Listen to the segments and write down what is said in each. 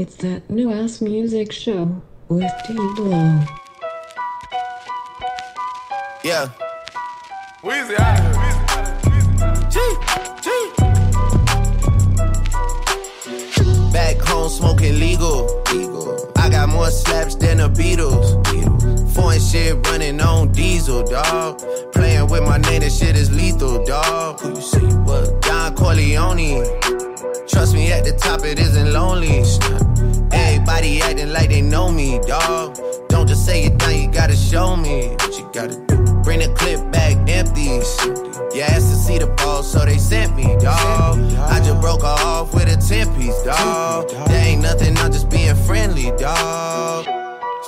It's that new ass music show with T Blow. Yeah. Weezy out of here. G, G. Back home smoking legal. legal. I got more slaps than the Beatles. Beatles. Foreign shit running on diesel, dog. Playing with my name, that shit is lethal, dog. Who you see? What? Don Corleone. Trust me, at the top it isn't lonely. Everybody acting like they know me, dog. Don't just say it down, you gotta show me what you gotta do. Bring the clip back empty. You asked to see the ball, so they sent me, dog. I just broke her off with a 10 piece, dog. There ain't nothing, I'm just being friendly, dog.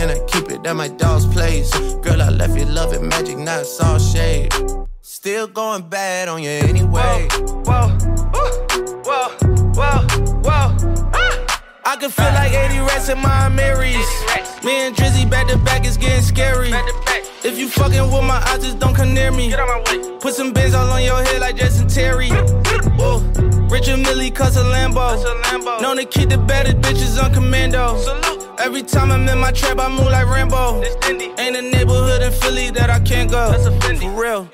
and I keep it at my dog's place. Girl, I left you love it magic, not all shade. Still going bad on you anyway. Whoa, whoa, whoa, whoa, whoa. Ah! I can feel like 80 rats in my Marys. Me and Drizzy back to back is getting scary. If you fucking with my eyes, just don't come near me. Put some bins all on your head like Jason Terry. Whoa. Richard Mille cuss a Lambo. Known to keep the baddest bitches on commando. Every time I'm in my trap, I move like Rambo. Ain't a neighborhood in Philly that I can't go. For real.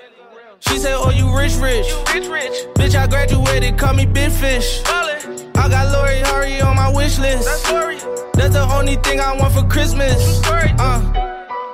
She said, Oh, you rich, rich. rich, rich. Bitch, I graduated, call me Big Fish. I got Lori Harvey on my wish list. That's, Lori. That's the only thing I want for Christmas. Uh.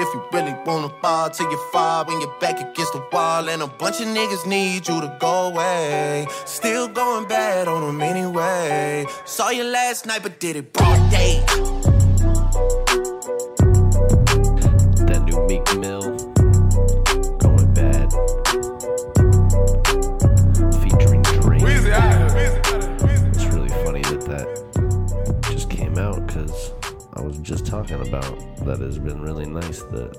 If you really wanna ball till you fall when you're back against the wall. And a bunch of niggas need you to go away. Still going bad on them anyway. Saw you last night, but did it broad day. That new Meek Mill going bad. Featuring Drake. Weezy out of here. It's really funny that that just came out because I was just talking about that it's been really nice that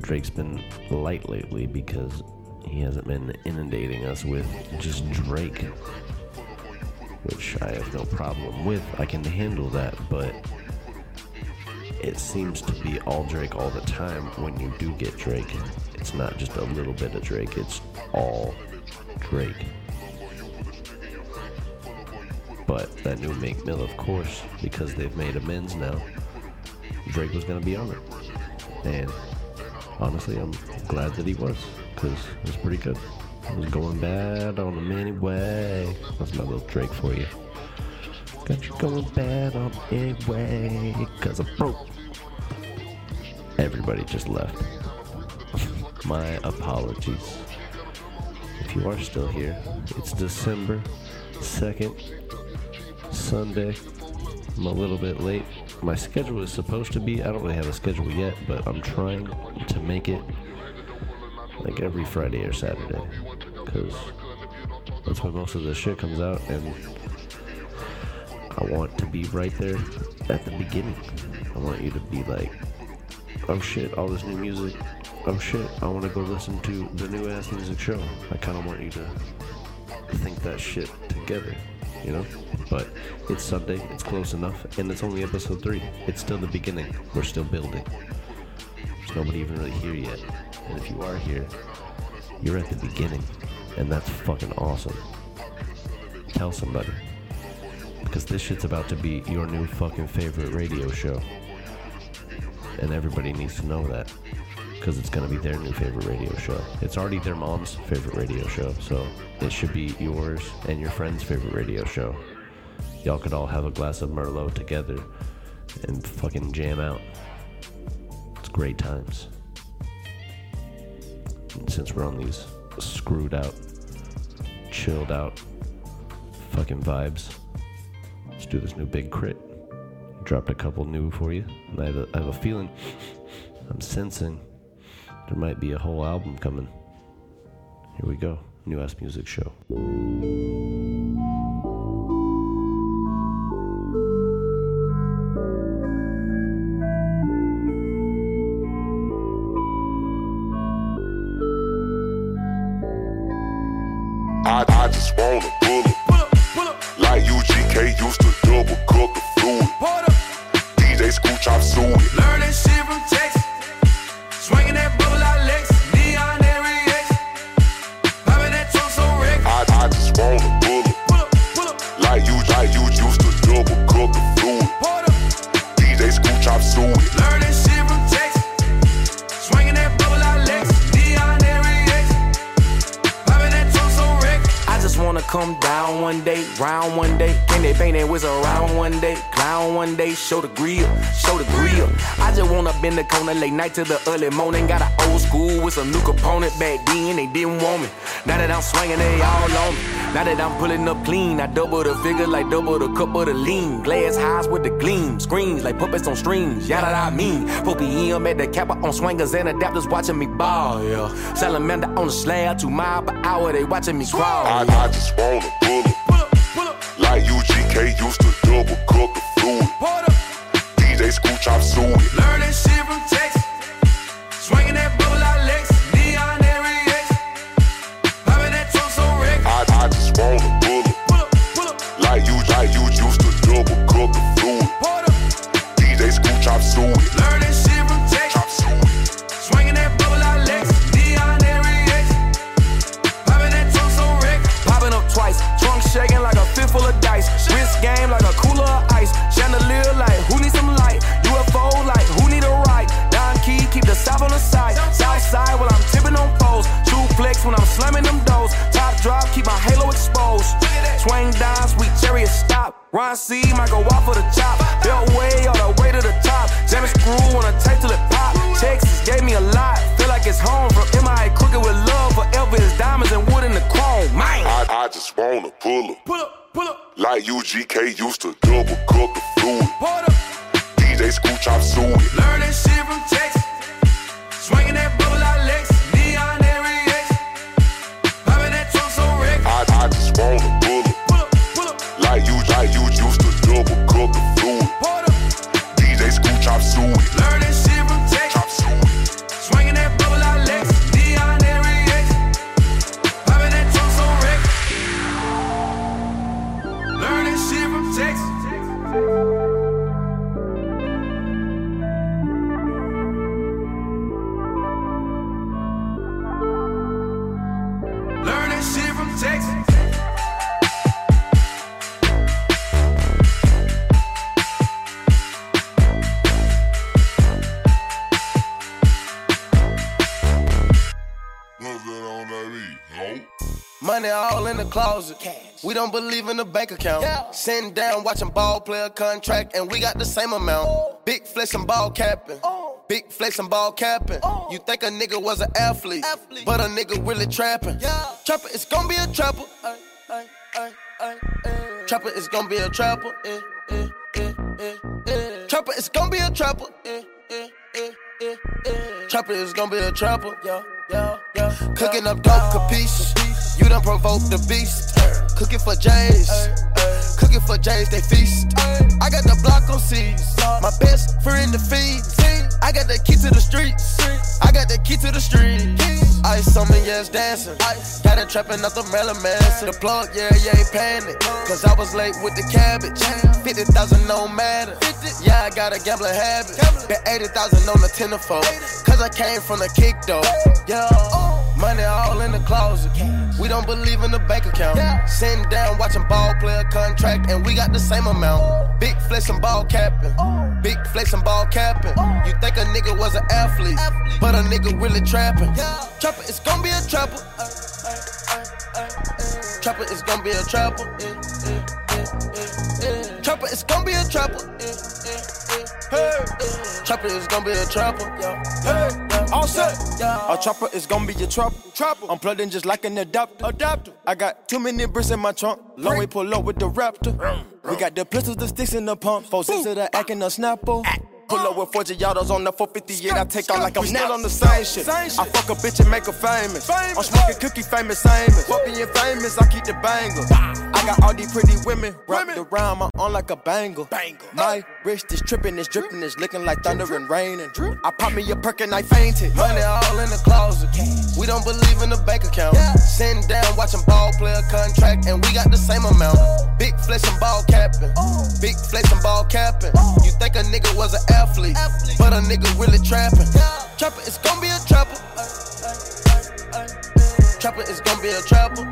Drake's been light lately because he hasn't been inundating us with just Drake, which I have no problem with. I can handle that, but it seems to be all Drake all the time when you do get Drake. It's not just a little bit of Drake, it's all Drake. But that new Meek Mill, of course, because they've made amends now, Drake was going to be on it. And honestly, I'm glad that he was, because it was pretty good. It was going bad on him anyway. That's my little Drake for you. Got you going bad on anyway, because I'm broke. Everybody just left. my apologies. If you are still here, it's December 2nd, Sunday. I'm a little bit late. My schedule is supposed to be, I don't really have a schedule yet, but I'm trying to make it like every Friday or Saturday. Because that's when most of the shit comes out, and I want to be right there at the beginning. I want you to be like, oh shit, all this new music. Oh shit, I want to go listen to the new ass music show. I kind of want you to think that shit together, you know? But it's Sunday, it's close enough, and it's only episode three. It's still the beginning. We're still building. There's nobody even really here yet. And if you are here, you're at the beginning, and that's fucking awesome. Tell somebody. Because this shit's about to be your new fucking favorite radio show. And everybody needs to know that. Because it's going to be their new favorite radio show. It's already their mom's favorite radio show. So it should be yours and your friend's favorite radio show. Y'all could all have a glass of Merlot together and fucking jam out. It's great times. And since we're on these screwed out, chilled out fucking vibes. Let's do this new Big KRIT. Dropped a couple new for you, and I have a, I have a feeling, I'm sensing there might be a whole album coming. Here we go. New Ass Music Show. Night to the early morning. Got an old school with some new component back then. They didn't want me. Now that I'm swinging, they all on me. Now that I'm pulling up clean, I double the figure like double the cup of the lean. Glass highs with the gleam, screens like puppets on strings. Yeah, that I mean. 4 p.m. at the Kappa on swingers and adapters watching me ball. Yeah, salamander on the slab, two mile per hour. They watching me crawl. I, I just wanna pull up Like UGK used to double cook the fluid. Want a bullet. Pull up, pull up, Like UGK used to double cook the fluid. pull up. DJ Scooch, I'm suing. Learning shit closet. We don't believe in the bank account. Sitting down watching ball player contract, and we got the same amount. Big flex and ball capping. Big flex and ball capping. You think a nigga was an athlete, but a nigga really trapping. Trapper it's gonna be a trapper. Trapper it's gonna be a trapper. eh, eh, eh, eh, eh. Trapper it's gonna be a trapper. eh, eh, eh, eh, eh. Trapper it's gonna be a trapper. Yeah, yeah, yeah. Cooking up dope, capiche. You done provoke the beast. Cooking for J's. Cooking for J's, they feast. I got the block on C's. My best friend the feed. I got the key to the streets. I got the key to the streets. Ice on me, it's dancing. Got it trapping out the Marilyn Manson. The plug, yeah, yeah, ain't panic. Cause I was late with the cabbage. 50,000 no matter. Yeah, I got a gambling habit. Bet 80,000 on the tenner fold. Cause I came from the kick though. Yeah, money all in the closet. We don't believe in the bank account. Sitting down watching ball player contract, and we got the same amount. Big flex and ball capping. Big flex and ball capping. You think a nigga was an athlete, but a nigga really trapping. Trapper is gonna be a trapper. Trapper is gonna be a trapper. Trapper is gonna be a trapper. Hey, trapper is gonna be a trapper. Hey, Offset. A chopper is gonna be your trapper. Trapper. I'm plugged in just like an adapter. Adapter. I got too many bricks in my trunk. Long way pull up with the raptor. We got the pistols, the sticks, and the pump. Four six to the act and the snapper. Pull up with 40 yards on the 458. I take off like I'm still on the same shit. I fuck a bitch and make her famous. I'm smoking cookie famous, famous. Fuck being famous, I keep the banger. I got all these pretty women wrapped around my arm like a bangle. My wrist is tripping, it's dripping, it's looking like thunder and rain. And I pop me a perk and I fainted. Money all in the closet. We don't believe in the bank account. Sitting down watching ball player contract, and we got the same amount. Big flesh and ball capping. Big flesh and ball capping. You think a nigga was an athlete, but a nigga really trapping. Trapper, it's gonna be a trapper. Trapper it's gonna be a trapper.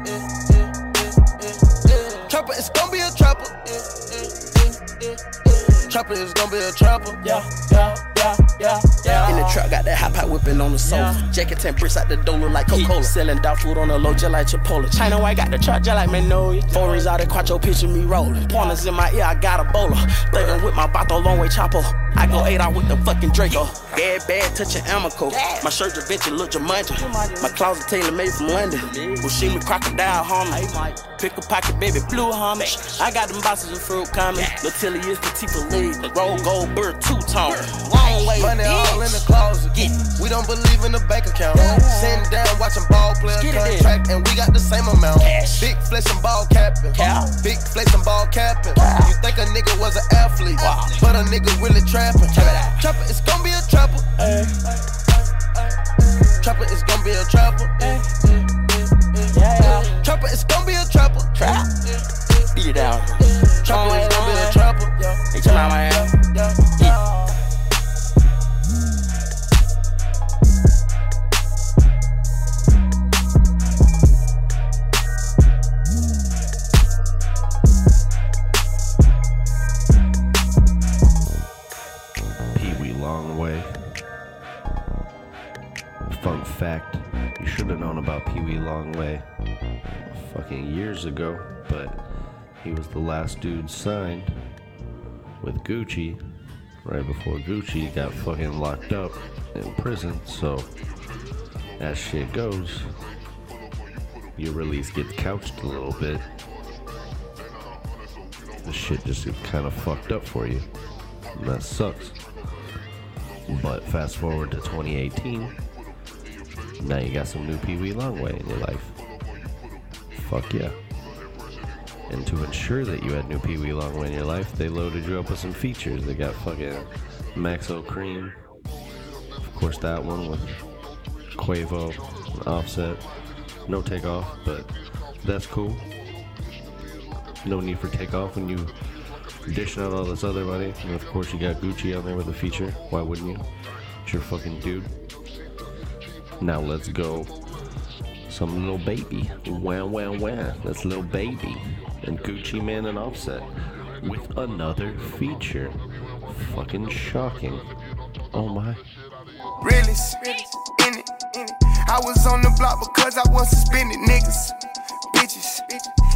Trapper it's gonna be a trapper. Trapper it's gonna be a trapper. Yeah, yeah, yeah. In the truck, got that hot pot whipping on the sofa. Yeah. Jacket 10 bricks out the door, look like Coca Cola. Selling dog food on the low, just like Chipotle. China white got the truck, just like. Four rings out of quattro, picture me rolling. Pointers in my ear, I got a bowler. Thuggin' with my bato, long way chopper. I go eight out with the fucking Draco. Bad, bad, touching Amico. My shirt Vinci, look Jumanji. My closet tailor made from London. Bushimi crocodile homie. Pick a pocket, baby, blue homage. I got them boxes of fruit coming. Latilly is the Tifa lead. Roll gold bird, two tone. Long way. Money all in the closet. We don't believe in the bank account. Sitting down watching ball player contract, and we got the same amount. Big flesh and ball capping. Big flesh and ball capping. You think a nigga was an athlete, but a nigga really trapping. Trapper, it's gonna be a trapper. Trapper is gonna be a trapper. Trapper it's gonna be a trapper. Trap. Beat it out. Trapper is gonna be a trapper. Hey, chill out, man. Yeah. Pee Wee Longway. Fun fact you should have known about Pee Wee Longway fucking years ago, but he was the last dude signed with Gucci right before Gucci got fucking locked up in prison. So, as shit goes, your release gets couched a little bit. The shit just kind of fucked up for you. And that sucks. But fast forward to 2018, now you got some new Pee Wee Longway in your life. Fuck yeah. And to ensure that you had new Pee Wee Longway in your life, they loaded you up with some features. They got fucking Maxo Kream. Of course, that one with Quavo Offset. No takeoff, but that's cool. No need for takeoff when you dishing out all this other money. And of course, you got Gucci on there with a feature. Why wouldn't you? It's your fucking dude. Now let's go. Some Lil Baby. Wow, wow, wow. That's Lil Baby. And Gucci Mane and Offset with another feature. Fucking shocking. Oh my. realest in it, in it. I was on the block because I was suspended, niggas, bitches.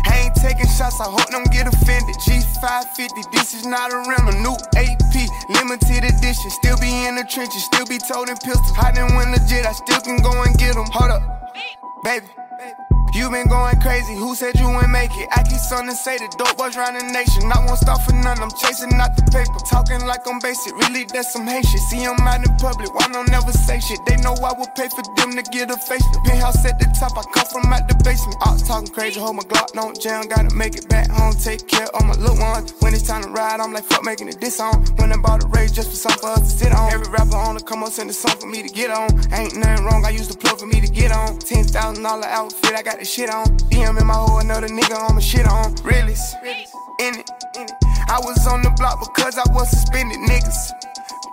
I ain't taking shots, I hope don't get offended. G550, this is not a rental, new AP, limited edition. Still be in the trenches, still be toting pistols. I didn't win legit, I still can go and get them. Hold up, baby. You been going crazy, who said you wouldn't make it? I keep something say, the dope boys round the nation. I won't stop for none, I'm chasing out the paper. Talking like I'm basic, really that's some hate shit. See, I'm out in public, why don't never say shit? They know I would pay for them to get a face. Penthouse at the top, I come from out the basement. Ops talking crazy, hold my Glock, don't jam. Gotta make it back home, take care of my little ones. When it's time to ride, I'm like, fuck making it this on. When I bought a race just for something for us to sit on. Every rapper on the come up, send a song for me to get on. Ain't nothing wrong, I used to plug for me to get on. $10,000 outfit, I got the shit on. DM in my hole, another nigga on my shit on. It, in it. I was on the block because I was suspended, niggas,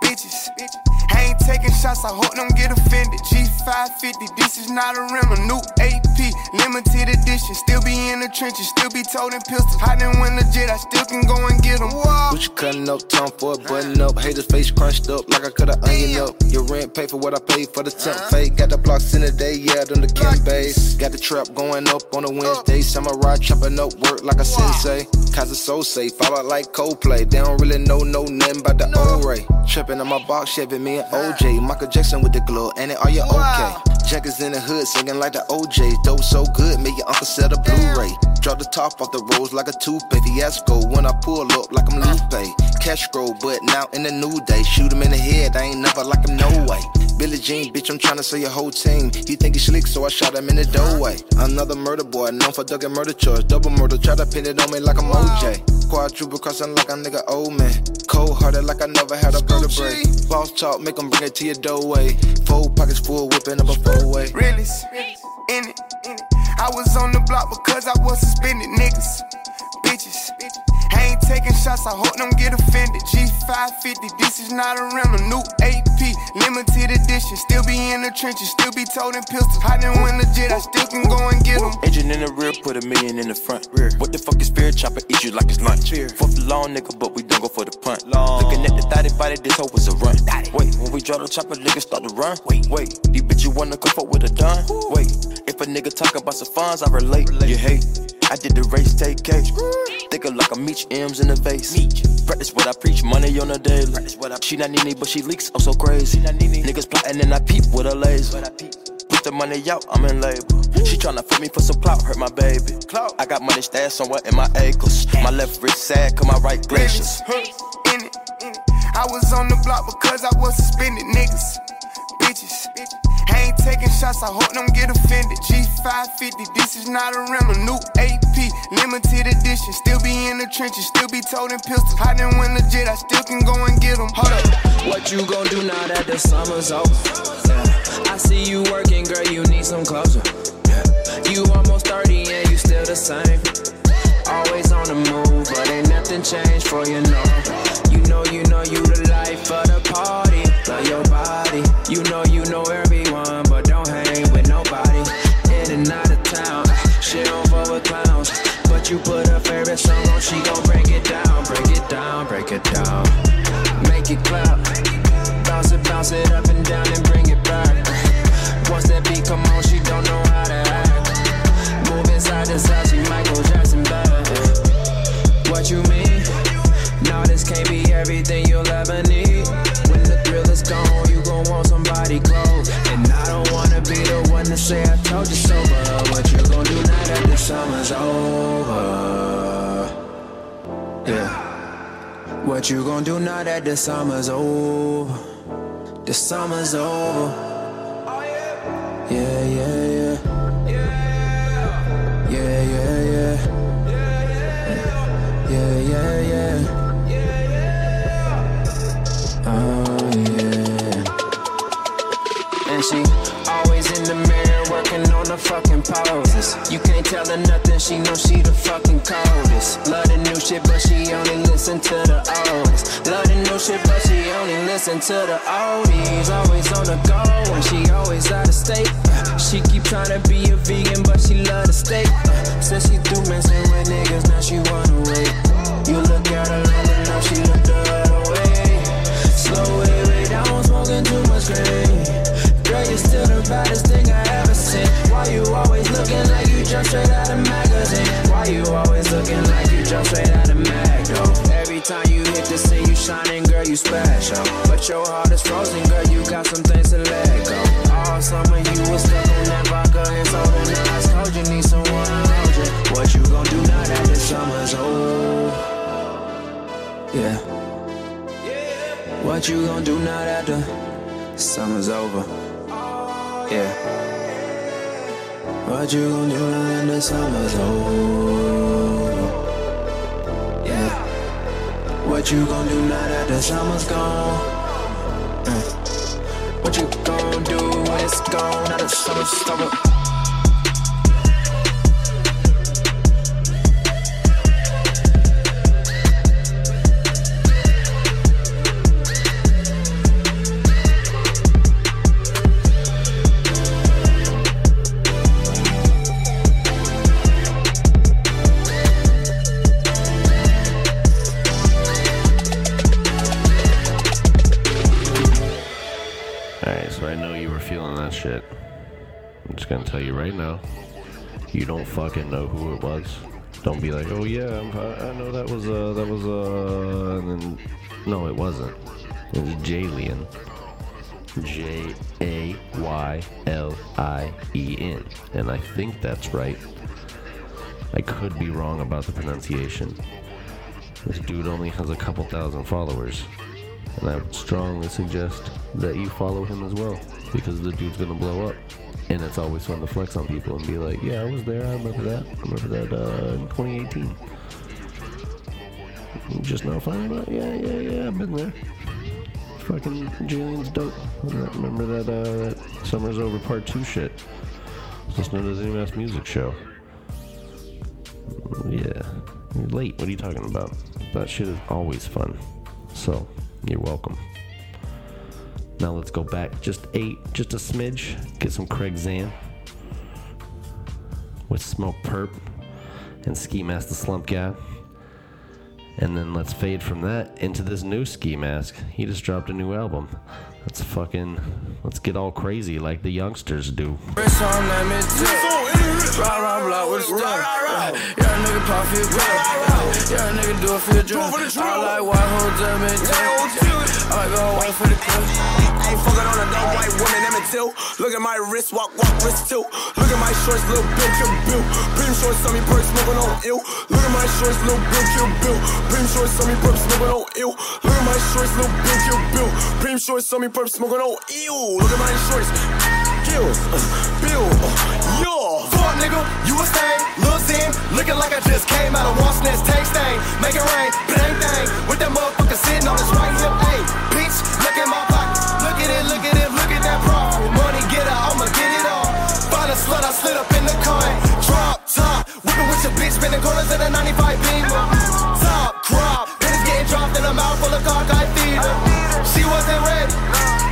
bitches. I ain't taking shots, I hope them get offended. G550, this is not a rental. New AP, limited edition. Still be in the trenches, still be toting pistols. Hiding when legit, I still can go and get them. What you cutting up, tongue for a button up. Haters face crunched up like I cut an onion up. Your rent pay for what I paid for the temp uh-huh. fade. Got the blocks in the day, yeah, them the Kim base. Got the trap going up on a Wednesday. Samurai chopping up work like a sensei. Cause it's so safe, fall out like Coldplay. They don't really know no nothing about the old ray. Tripping on my box, shaving me and OJ. Michael Jackson with the glow, and it are you okay? Jackers in the hood singing like the OJs. Dope so good, make your uncle sell the Blu-ray. Drop the top off the rolls like a toothpaste. Fiasco when I pull up like I'm Lupe. Cash scroll, but now in the new day. Shoot him in the head, I ain't never like him, no way. Billie Jean, bitch, I'm tryna sell your whole team. He think he slick, so I shot him in the doorway. Another murder boy, known for ducking murder charge. Double murder, try to pin it on me like I'm OJ. Quadruple crossing like a nigga old man. Cold hearted like I never had a vertebrae. Boss talk, make 'em bring it to your doorway. Four pockets full, whipping up a four way. Realest, in it, in it. I was on the block because I was suspended, niggas. Bitches, I ain't taking shots, I hope them get offended. G550, this is not a rental. New AP, limited edition. Still be in the trenches, still be toting pistols. Hiding when legit, I still can go and get them. Engine in the rear, put a million in the front. Rear. What the fuck is fear? Chopper eat you like it's lunch. Fear. Fourth long nigga, but we don't go for the punt. Long. Looking at the thotty body, this hoe was a run. Wait, when we draw the chopper, niggas start to run. Wait, wait, these bitches wanna come fuck with a done. Wait, if a nigga talk about some funds, I relate. You hate. I did the race, take cake. Thicker like a Meech M's in the vase. Practice what I preach, money on the daily. She not Nene, but she leaks, I'm so crazy. Niggas plotting and I peep with a laser. Put the money out, I'm in labor. She tryna fit me for some clout, hurt my baby. I got money stashed somewhere in my ankles. My left wrist sad, cause my right glaciers. I was on the block because I was suspended, niggas. Taking shots, I hope them get offended. G550, this is not a rental. New AP, limited edition. Still be in the trenches, still be toting pistols. Hiding when legit, I still can go and get them. Hold up. What you gon' do now that the summer's over? Yeah. I see you working, girl, you need some closure. Yeah. You almost 30 and you still the same. Always on the move, but ain't nothing changed for you, know. You know, you know, you the life of the party. Love your body. You know, you know You put her favorite song on, oh, she gon' break it down, break it down, break it down. Make it clap. Bounce it, bounce it up and down and bring it back. Once that beat come on, she don't know Gon' do now that the summer's over? The summer's over. Yeah, yeah, yeah. Yeah, yeah, yeah. Yeah, yeah, yeah. The fucking poses. You can't tell her nothing, she know she the fucking coldest. Love the new shit, but she only listen to the oldest. Love the new shit, but she only listen to the oldies. Always on the go, and she always out of state. She keep trying to be a vegan, but she love the steak. Said she do messing with niggas, now she wanna wait. You look at her long enough, she look the other way. Slow way, way down, smoking too much green. Girl, you're still the baddest thing I ever. Why you always looking like you just straight out of magazine? Why you always looking like you just straight out of mag. Every time you hit the scene, you shining, girl, you special. But your heart is frozen, girl, you got some things to let go. All summer you was stuck on that vodka and soda. Now it's cold, you need someone to hold you. What you gon' do now that the summer's over? Yeah. What you gon' do now that the summer's over? Yeah. What you gon' do that the summer's over? Yeah. What you gon' do now that the summer's gone? Uh. What you gon' do when it's gone? Now the summer's over. I'm just gonna tell you right now. You don't fucking know who it was. Don't be like, oh yeah, I I know that was uh that was uh and then no, it wasn't. It was JAYLIEN. J A Y L I E N, and I think that's right. I could be wrong about the pronunciation. This dude only has a couple thousand followers, and I would strongly suggest that you follow him as well because the dude's gonna blow up. And it's always fun to flex on people and be like, yeah, I was there. I remember that. I remember that uh, in 2018. Just now finding out? Yeah, yeah, yeah. I've been there. Fucking Julian's dope. Remember that, uh, that Summer's Over Part 2 shit? Listening to the Zoom Music Show. Yeah. You're late. What are you talking about? That shit is always fun. So, you're welcome. Now let's go back just eight, just a smidge. Get some Craig Xen with Smokepurpp and Ski Mask the Slump God. And then let's fade from that into this new Ski Mask. He just dropped a new album. Let's fucking, let's get all crazy like the youngsters do. Ride around block with a stick. Yeah, nigga pop for your grip. Yeah, nigga do it for your drip. I like white hoes, me tip. I like go white for the clip. Ain't fucking on a dumb white woman, them too. Look at my wrist, walk, walk, wrist too. Look at my shorts, little bill, kill bill. Prim shorts, on me perk, smoking on ill. Look at my shorts, little bill, kill bill. Prim shorts, on me perk, smoking on ill. Look at my shorts, little bill, kill bill. Prim shorts, on me perk, smoking on ill. Look at my shorts, kill, bill, yo. Nigga, you a stain, Lil Zim, looking like I just came out of Wall Snitch, tank stain, make it rain, bang bang, with that motherfucker sitting on his right hip, hey, bitch, look at my pockets, look at it, look at it, look at that profit, money get out, I'ma get it all, find a slut, I slid up in the car, drop top, whipping with your bitch, spinning corners in a 95 beamer, top crop, bitches getting dropped in a mouth full of cockeyed theater, she wasn't ready,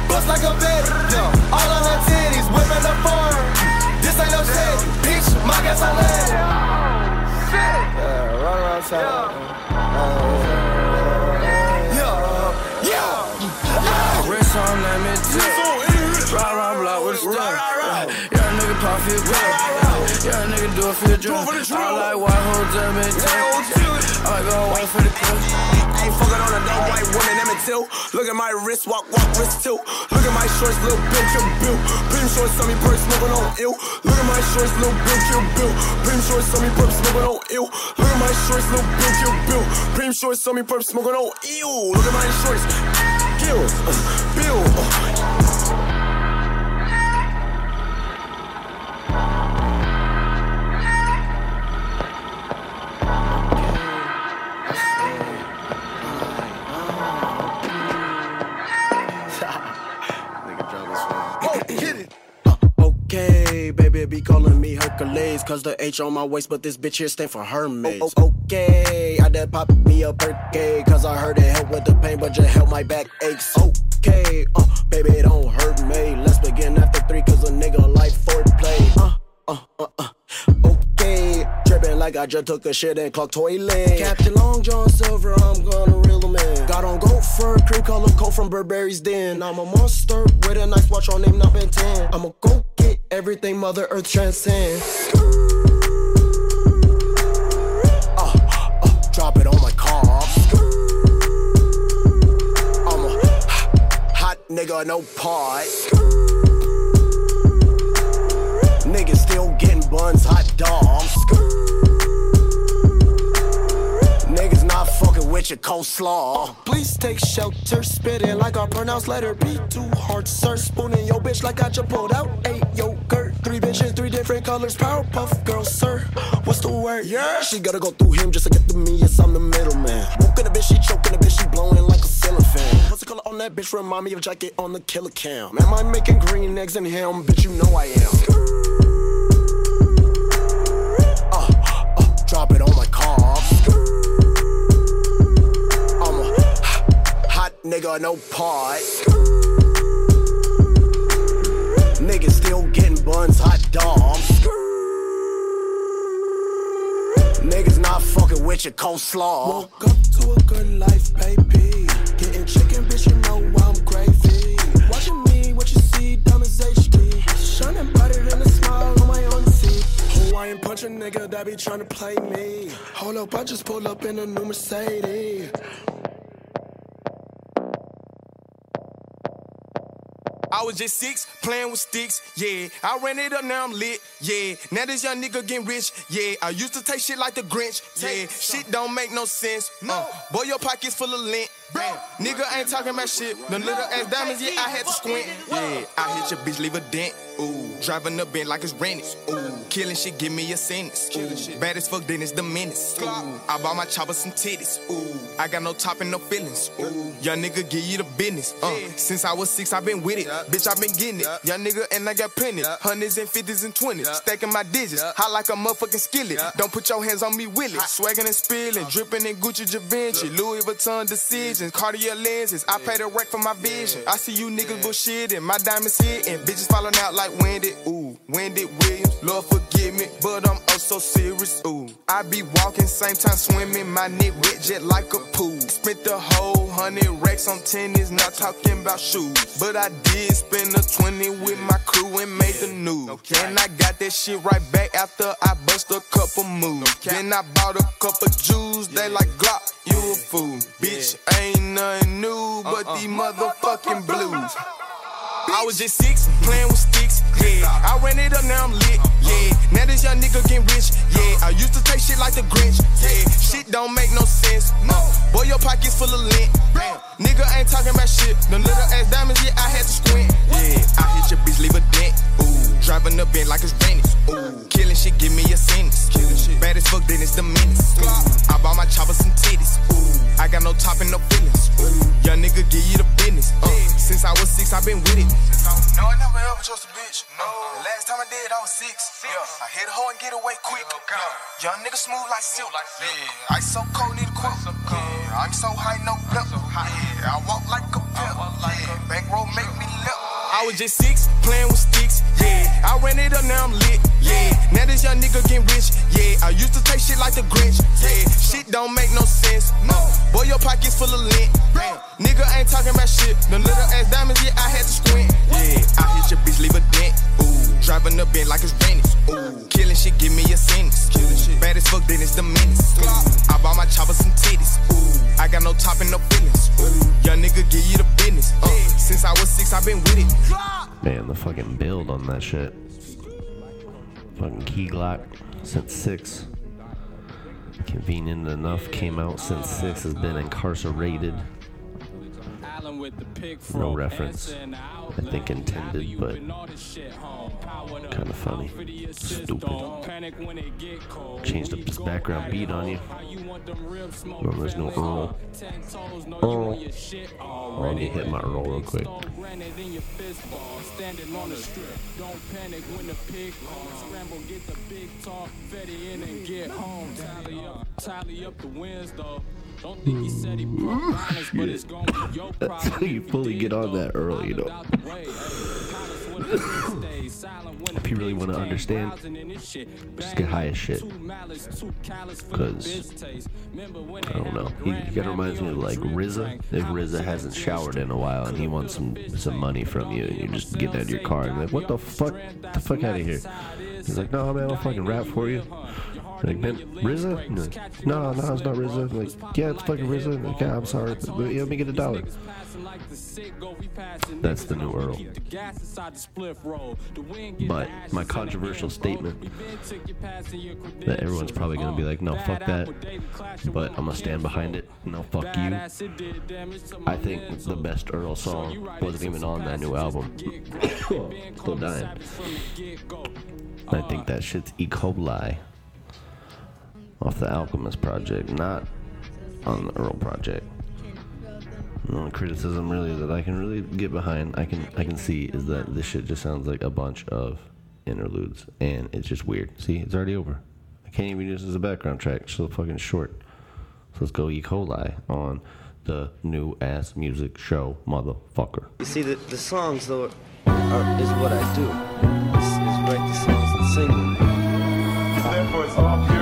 bust like a yo, all on her titties, whipping the farm, this ain't no shit, bitch, my gas I let it. Yeah, run around town. Yeah, yeah. On, let me tip. Ride around block with a stick. Yeah, nigga pop for your grip. Yeah, nigga do it for. I like white hoes, let me. I like go white for the. Woman, them too. Look at my wrist, walk, walk, wrist too. Look at my shorts, little bill, kill bill. Prim shorts, on me perk, smoking on ill. Look at my shorts, little bill, kill bill. Prim shorts, on me perk, smoking on ill. Look at my shorts, little bill, kill bill. Prim shorts, on me perk, smoking on ill. Look at my shorts, kill, uh, bill. Uh, Baby, be calling me Hercules, cause the H on my waist, but this bitch here stand for Hermes. O- okay, I did pop me a birthday, cause I heard it help with the pain, but just help my back aches. Okay, uh, baby, it don't hurt me. Let's begin after three, cause a nigga like foreplay. Uh, uh, uh, uh. Okay, tripping like I just took a shit and clocked toilet. Captain Long John Silver, I'm gonna reel him in. Got on goat fur, cream color coat from Burberry's Den. I'm a monster with a nice watch on name number 10. I'ma go get everything Mother Earth transcends. Uh, uh, drop it on my car. I'm a hot nigga, no part. Niggas still getting buns, hot dogs. With your coleslaw. Please take shelter, spitting like I pronounce letter B. Too hard, sir. Spooning your bitch like I just pulled out eight yogurt. Three bitches, three different colors. Powerpuff girl, sir. What's the word? Yeah. She gotta go through him just to get to me. Yes, I'm the middleman. Woken a bitch, she choking a bitch, she blowing like a ceiling fan. What's the color on that bitch? Remind me of jacket on the killer cam. Am I making green eggs and ham? Bitch, you know I am. Uh, uh, drop it on my nigga, no part. Niggas still getting buns, hot dogs. Niggas not fucking with your coleslaw. Woke up to a good life, baby. Getting chicken, bitch, you know I'm crazy. Watching me, what you see, dumb as HD. Shining brighter than a smile on my own seat. Hawaiian punch a nigga that be trying to play me. Hold up, I just pulled up in a new Mercedes. Was just six, playing with sticks, yeah. I ran it up, now I'm lit, yeah. Now this young nigga getting rich, yeah. I used to take shit like the Grinch, yeah. Shit don't make no sense, no. boy, your pockets full of lint, bam. Nigga ain't talking about shit. The little ass diamonds, yeah, I had to squint, yeah. I hit your bitch, leave a dent, ooh. Driving the Benz like it's rented, ooh. Killing shit, give me a sentence, ooh. Bad as fuck, then it's the menace, ooh. I bought my chopper some titties, ooh. I got no top and no feelings, ooh. Young nigga give you the business, uh. Since I was six, I been with it. Bitch, I been getting it. Young nigga, and I got plenty. Hundreds and fifties and twenties. Stacking my digits. Hot like a motherfucking skillet. Don't put your hands on me, will it? Swagging and spilling. Dripping in Gucci Givenchy. Louis Vuitton decisions. Cartier lenses. I pay the rent for my vision. I see you niggas bullshitting. My diamonds hitting. Bitches falling out like Wendy. Ooh, Wendy Williams. Lord forgive me, but I'm oh so serious. Ooh, I be walking, same time swimming. My neck wet jet like a pool. Spent the whole hundred racks on tennis. Not talking about shoes, but I did spend a 20 with my crew and made the news. And I got that shit right back after I bust a couple moves. Then I bought a couple Jews, they like Glock, you a fool. Bitch, ain't nothing new but uh-uh. these motherfucking blues. I was just six, playing with sticks, yeah. I ran it up, now I'm lit, yeah. Now this young nigga getting rich, yeah. I used to take shit like the Grinch, yeah. Shit don't make no sense, no. Boy, your pockets full of lint, damn. Nigga ain't talking about shit. Them little ass diamonds, yeah, I had to squint, yeah. I hit your bitch, leave a dent, ooh. Driving up in like it's raining, ooh. Killing shit, give me a sentence, Bad as fuck, then it's the ooh. I bought my chopper some titties, ooh. I got no top and no feelings, ooh. Young nigga, give you the business, uh. Since I was six, I've been with it. No, I never ever trust a bitch. No. The last time I did, I was six. Yeah. I hit a hoe and get away quick. Yeah. Young nigga smooth like silk. Yeah. I so cold, need a quilt. Yeah. I'm so high, no belt. Yeah. I walk like a pimp. Yeah. Bankroll make me limp. I was just six, playing with sticks, yeah. I ran it up, now I'm lit, yeah. Now this young nigga getting rich, yeah. I used to take shit like the Grinch, yeah. Shit don't make no sense, no. Boy, your pockets full of lint, damn. Nigga ain't talking about shit. Them little ass diamonds, yeah, I had to squint, yeah. I hit your bitch, leave a dent, ooh. Driving the Benz like it's raining, ooh. Killing shit, give me a sentence, Bad as fuck, then it's the menace. I bought my chopper some titties, ooh. I got no top and no feelings, ooh. Young nigga, give you the business, uh. Since I was six, i been with it. Man, the fucking build on that shit. Fucking Key Glock since six. Convenient enough came out since six has been incarcerated. No reference. I think intended, but kind of funny. Stupid. Changed up this background beat on you. Remember, there's no Earl. Earl. Oh, let me hit my Earl real quick. Standing on the strip, don't panic when the pig calls. Scramble, get the big talk, fetty in and get home. Tally up, tally up the wins though. Don't you fully get on that early, you know. if you really want to understand, just get high as shit. Because, I don't know. He, kind of reminds me of like RZA. If RZA hasn't showered in a while and he wants some some money from you, and you're just get out of your car and like, what the fuck? Get the fuck out of here. He's like, no, man, I'll fucking rap for you. Like, man, RZA? No, no, it's not RZA. Like, yeah, it's fucking RZA. Like, yeah, I'm sorry. But, yeah, let me get a dollar. That's the new Earl. But my controversial statement that everyone's probably going to be like, no, fuck that. But I'm going to stand behind it. No, fuck you. I think the best Earl song wasn't even on that new album. Still dying. I think that shit's E. coli off the Alchemist project, not on the Earl project. The only criticism really that I can really get behind, I can I can see is that this shit just sounds like a bunch of interludes, and it's just weird. See, it's already over. I can't even use this as a background track. It's so fucking short. So let's go E. coli on the new ass music show, motherfucker. You see, the, the songs though are, is what I do. Is, is write the songs and sing them. Therefore, it's oh, all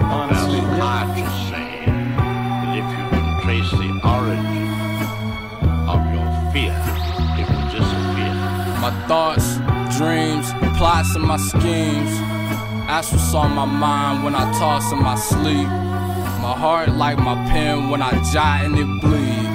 playing is complete honesty. That's hard to say. But if you can trace the origin of your fear, it will disappear. My thoughts, dreams, plots, and my schemes That's what's on my mind when I toss in my sleep. My heart like my pen when I jot and it bleed.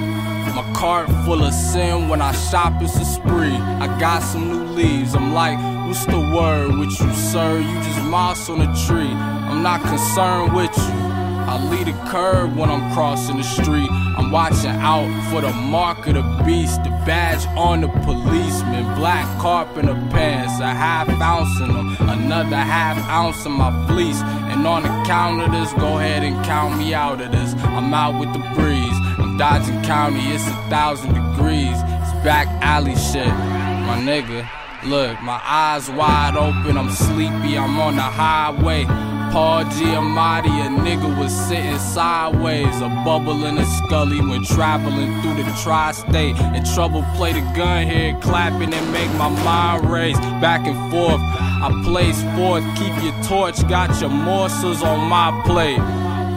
My cart full of sin when I shop, it's a spree. I got some new leaves. I'm like, what's the word with you, sir? You just moss on a tree. I'm not concerned with you. I lead a curb when I'm crossing the street. I'm watching out for the mark of the beast, the badge on the policeman, black carpenter pants, a half ounce in them, another half ounce in my fleece. And on the count of this, go ahead and count me out of this. I'm out with the breeze. I'm dodging county, it's a thousand degrees. It's back alley shit, my nigga. Look, my eyes wide open, I'm sleepy, I'm on the highway. Paul Giamatti, a nigga was sitting sideways, a bubble in his scully when traveling through the tri-state. And trouble play the gun here, clapping and make my mind race back and forth. I place forth, keep your torch, got your morsels on my plate,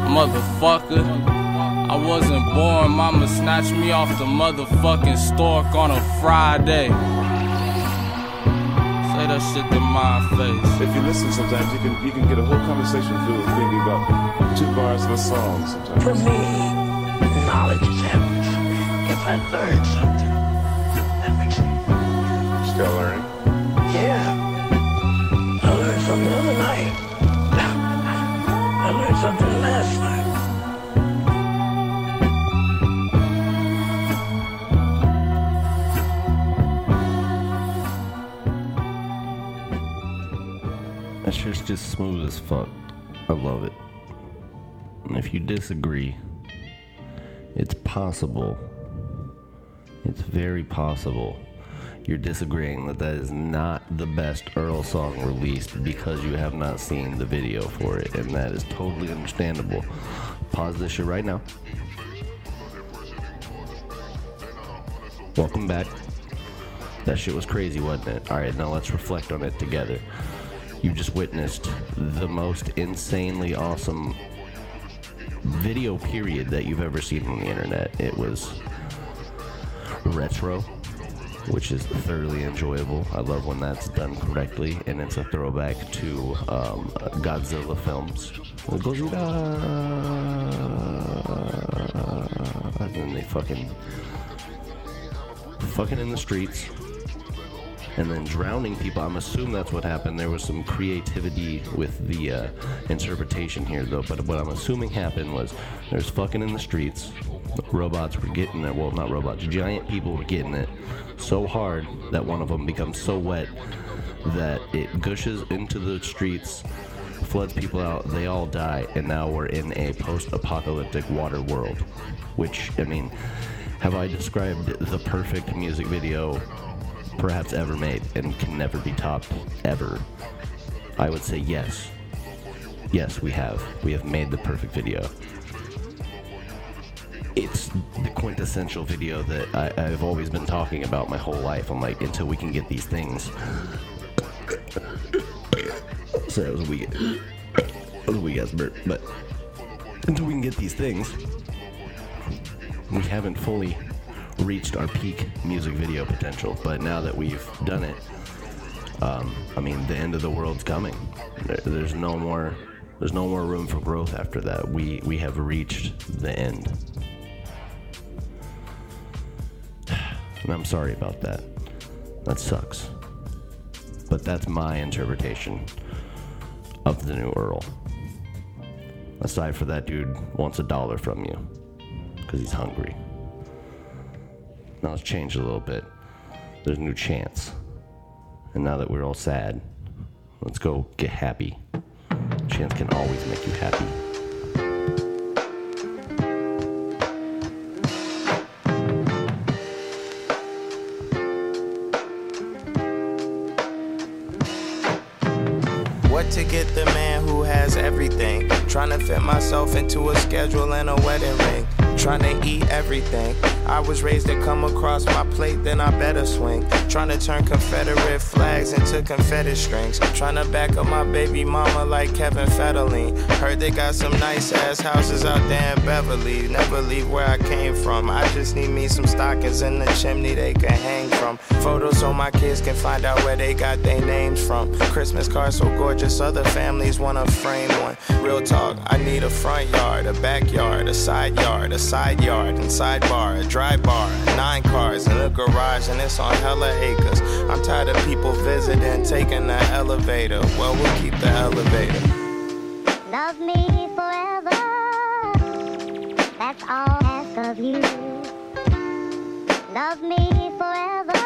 motherfucker. I wasn't born, mama snatched me off the motherfucking stork on a Friday. Say that shit to my face. If you listen, sometimes you can you can get a whole conversation filled with maybe about two bars of a song. Sometimes. For me, knowledge is everything. If I learn something, that makes me Still learning. Yeah. I learned something the other night. I learned something last night. Just smooth as fuck. I love it. And if you disagree, it's possible. It's very possible you're disagreeing that that is not the best Earl song released because you have not seen the video for it, and that is totally understandable. Pause this shit right now. Welcome back. That shit was crazy, wasn't it? Alright, now let's reflect on it together. You just witnessed the most insanely awesome video period that you've ever seen on the internet. It was retro, which is thoroughly enjoyable. I love when that's done correctly, and it's a throwback to um, Godzilla films. Godzilla, and then they fucking fucking in the streets and then drowning people. I'm assuming that's what happened. There was some creativity with the uh, interpretation here, though. But what I'm assuming happened was there's fucking in the streets. Robots were getting it. Well, not robots. Giant people were getting it so hard that one of them becomes so wet that it gushes into the streets, floods people out. They all die, and now we're in a post-apocalyptic water world. Which I mean, have I described the perfect music video perhaps ever made and can never be topped ever? I would say yes. Yes, we have. We have made the perfect video. It's the quintessential video that I, I've always been talking about my whole life. I'm like, until we can get these things. So that was a weak, that was a weak ass burp. But until we can get these things, we haven't fully reached our peak music video potential. But now that we've done it, um, I mean, the end of the world's coming. There, there's no more. There's no more room for growth after that. We we have reached the end. And I'm sorry about that. That sucks. But that's my interpretation of the new Earl. Aside for that dude wants a dollar from you because he's hungry. Now it's changed a little bit. There's a new chance. And now that we're all sad, let's go get happy. Chance can always make you happy. What to get the man who has everything? Trying to fit myself into a schedule and a wedding ring. Trying to eat everything. I was raised to come across my plate, then I better swing. Trying to turn Confederate flags into confetti strings. Trying to back up my baby mama like Kevin Federline. Heard they got some nice ass houses out there in Beverly. Never leave where I came from. I just need me some stockings in the chimney they can hang from. Photos so my kids can find out where they got their names from. Christmas cards so gorgeous, other families wanna frame one. Real talk, I need a front yard, a backyard, a side yard, a side yard, and sidebar, a dry bar, nine cars in a garage, and it's on hella acres. I'm tired of people visiting, taking the elevator. Well, we'll keep the elevator. Love me forever. That's all I ask of you. Love me forever.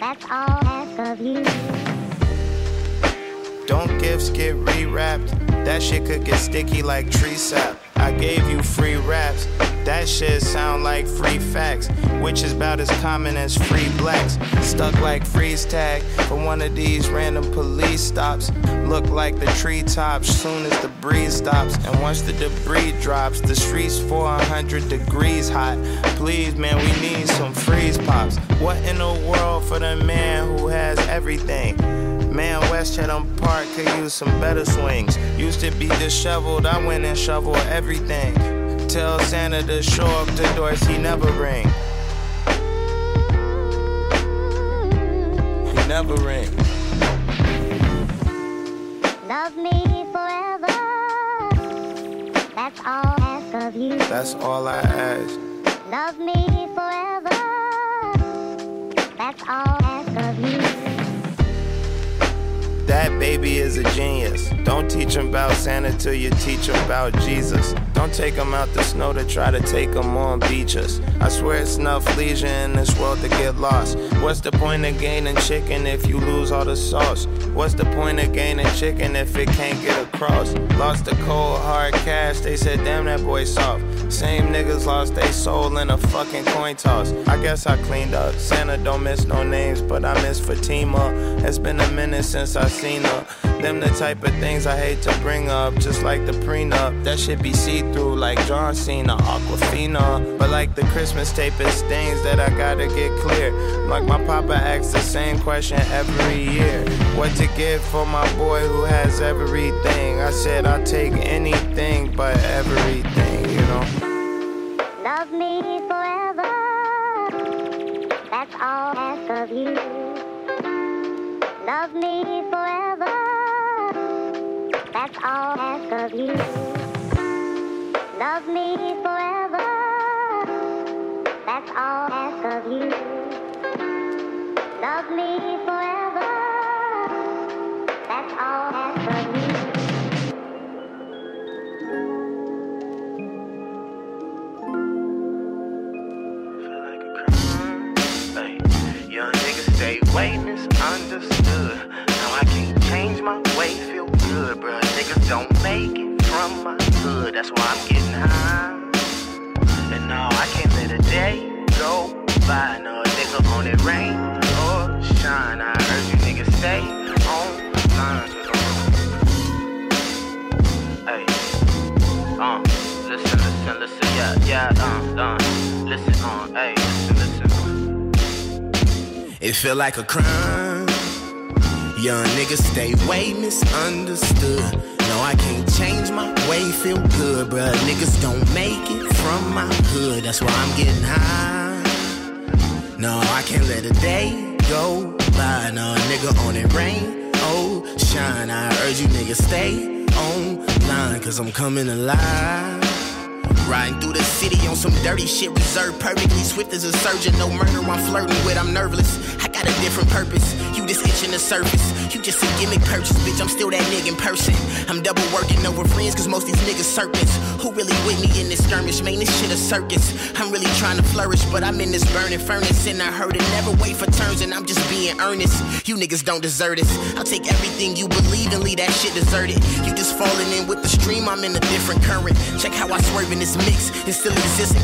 That's all I ask of you. Don't gifts get rewrapped? That shit could get sticky like tree sap. I gave you free raps. That shit sound like free facts, which is about as common as free blacks. Stuck like freeze tag for one of these random police stops. Look like the treetops soon as the breeze stops. And once the debris drops, the streets 400 degrees hot. Please, man, we need some freeze pops. What in the world for the man who has everything? Man, West Chatham Park could use some better swings. Used to be disheveled, I went and shoveled everything. Tell Santa to show up the doors he never ring. He never ring. Love me forever. That's all I ask of you. That's all I ask. Love me forever. That's all I ask of you. That baby is a genius. Don't teach him about Santa till you teach him about Jesus. Don't take him out the snow to try to take him on beaches. I swear it's enough leisure in this world to get lost. What's the point of gaining chicken if you lose all the sauce? What's the point of gaining chicken if it can't get across? Lost the cold hard cash, they said, damn that boy soft. Same niggas lost their soul in a fucking coin toss. I guess I cleaned up. Santa don't miss no names, but I miss Fatima. It's been a minute since I her. Them the type of things I hate to bring up, just like the prenup. That should be see through, like John Cena, Aquafina. But like the Christmas tape, it's things that I gotta get clear. Like my papa asks the same question every year. What to give for my boy who has everything? I said I'll take anything but everything, you know. Love me forever. That's all I ask of you. Love me forever. That's all I ask of you. Love me forever. That's all I ask of you. Love me forever. That's all I ask of you. Hey, don't make it from my hood, that's why I'm getting high. And no, I can't let a day go by. No, nigga on it rain or shine. I urge you niggas stay on line. Hey, uh, listen, listen, listen, yeah, yeah, uh, uh, listen, uh, hey, listen, listen. It feel like a crime. Young niggas stay way misunderstood. No, I can't change my way, feel good, bruh. Niggas don't make it from my hood, that's why I'm getting high. No, I can't let a day go by. No, nigga on it rain, oh, shine. I urge you niggas stay online, cause I'm coming alive. Riding through the city on some dirty shit reserved perfectly. Swift as a surgeon, no murder I'm flirting with, I'm nerveless. I got a different purpose. You just itching the surface. You just a gimmick purchase, bitch. I'm still that nigga in person. I'm double working over friends, cause most these niggas serpents. Who really with me in this skirmish? Man, this shit a circus. I'm really trying to flourish, but I'm in this burning furnace. And I heard it never wait for turns, and I'm just being earnest. You niggas don't deserve this. I'll take everything you believe and leave that shit deserted. You just falling in with the stream, I'm in a different current. Check how I swerve in this mix and still exist.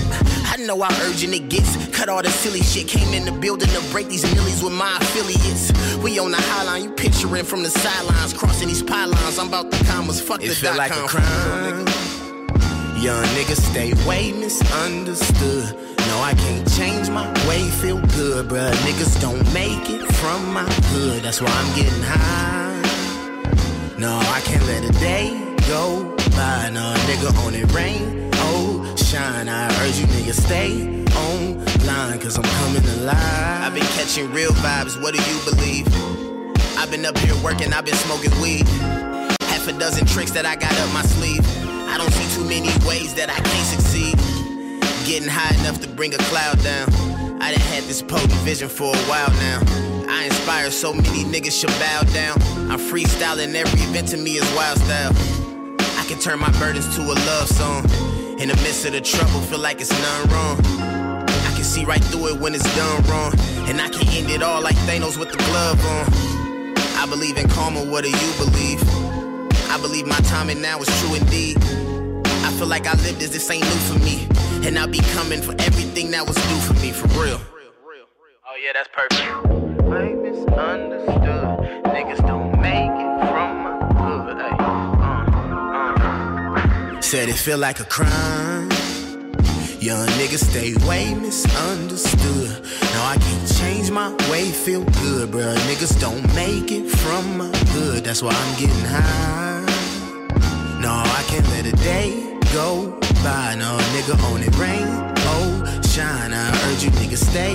I know how urgent it gets. Cut all the silly shit. Came in the building to break these millies with my affiliates. We on the highline, you picturing from the sidelines, crossing these pylons. I'm about the commas, fuck It the feel like a crime. Young niggas stay way misunderstood. No, I can't change my way, feel good, bruh. Niggas don't make it from my hood. That's why I'm getting high. No, I can't let a day go by. No, nigga on it rain, shine. I urge you niggas stay online, cause I'm coming alive. I've been catching real vibes, what do you believe? I've been up here working, I've been smoking weed. Half a dozen tricks that I got up my sleeve. I don't see too many ways that I can't succeed. Getting high enough to bring a cloud down. I done had this potent vision for a while now. I inspire so many niggas should bow down. I'm freestyling every event to me is wild style. I can turn my burdens to a love song. In the midst of the trouble, feel like it's none wrong. I can see right through it when it's done wrong. And I can end it all like Thanos with the glove on. I believe in karma, what do you believe? I believe my timing now is true indeed. I feel like I lived this, this ain't new for me. And I'll be coming for everything that was new for me, for real. Oh yeah, that's perfect. Way misunderstood. Niggas Said it feel like a crime. Young niggas stay way misunderstood. Now I can't change my way, feel good, bruh. Niggas don't make it from my hood. That's why I'm getting high. No, I can't let a day go by. No, nigga on it rain, oh, shine. I urge you niggas stay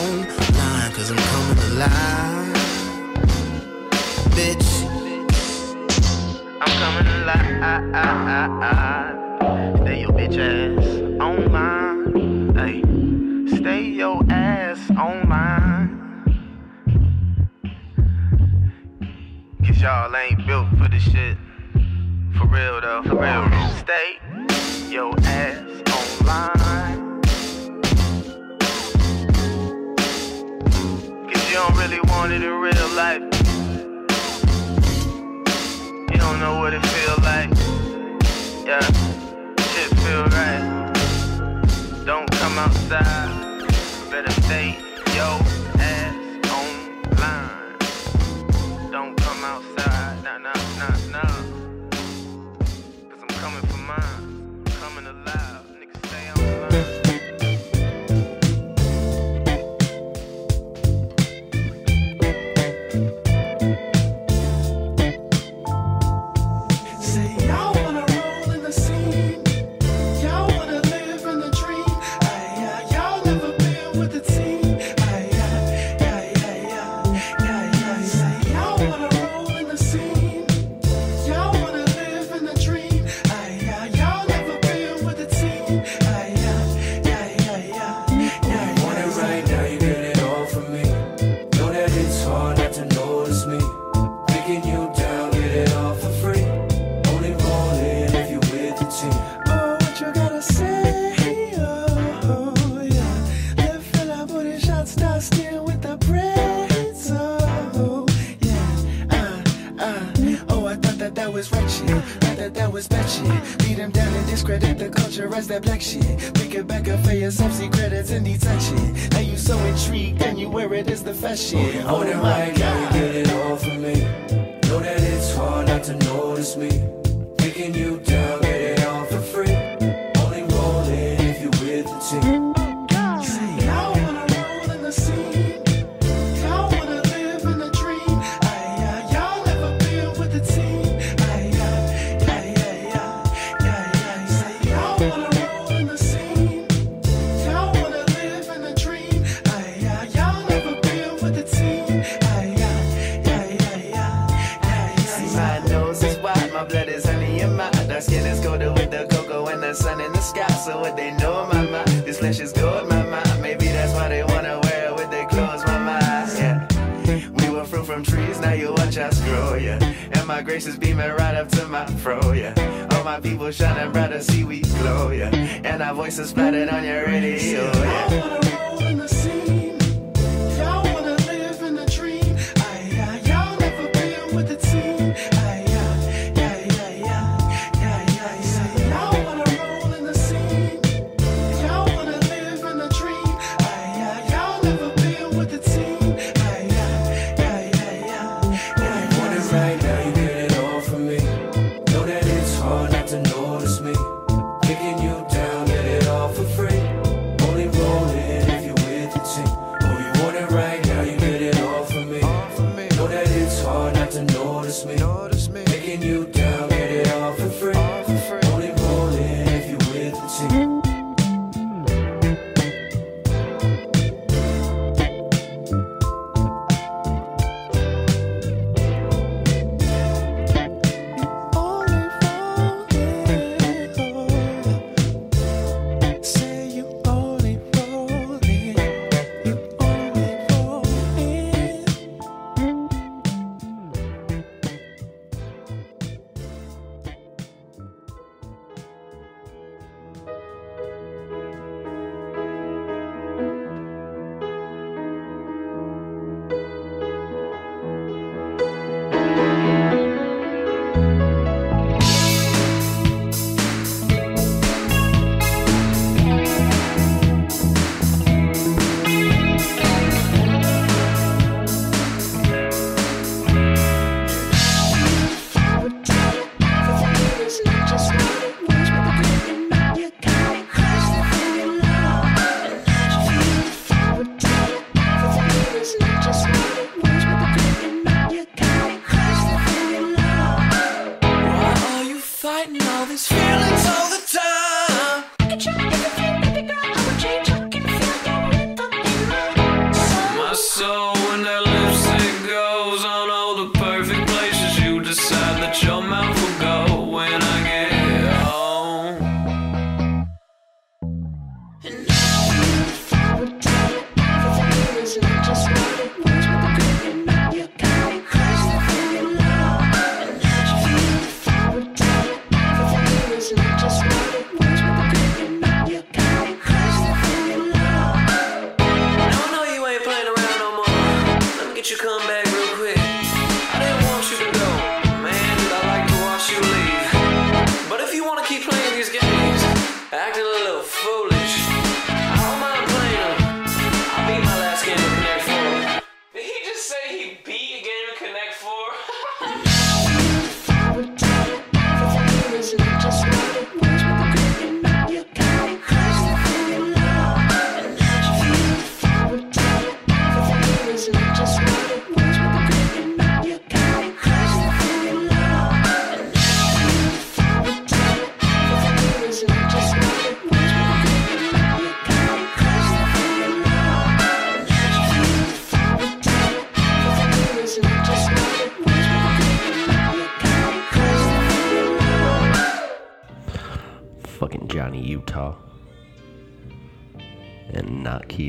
online, cause I'm coming alive. Bitch, coming alive. Stay your bitch ass online. Hey, stay your ass online. Cause y'all ain't built for this shit. For real though, for real. Stay your ass online. Cause you don't really want it in real life. Don't know what it feel like. Yeah, shit feel right. Don't come outside. Better stay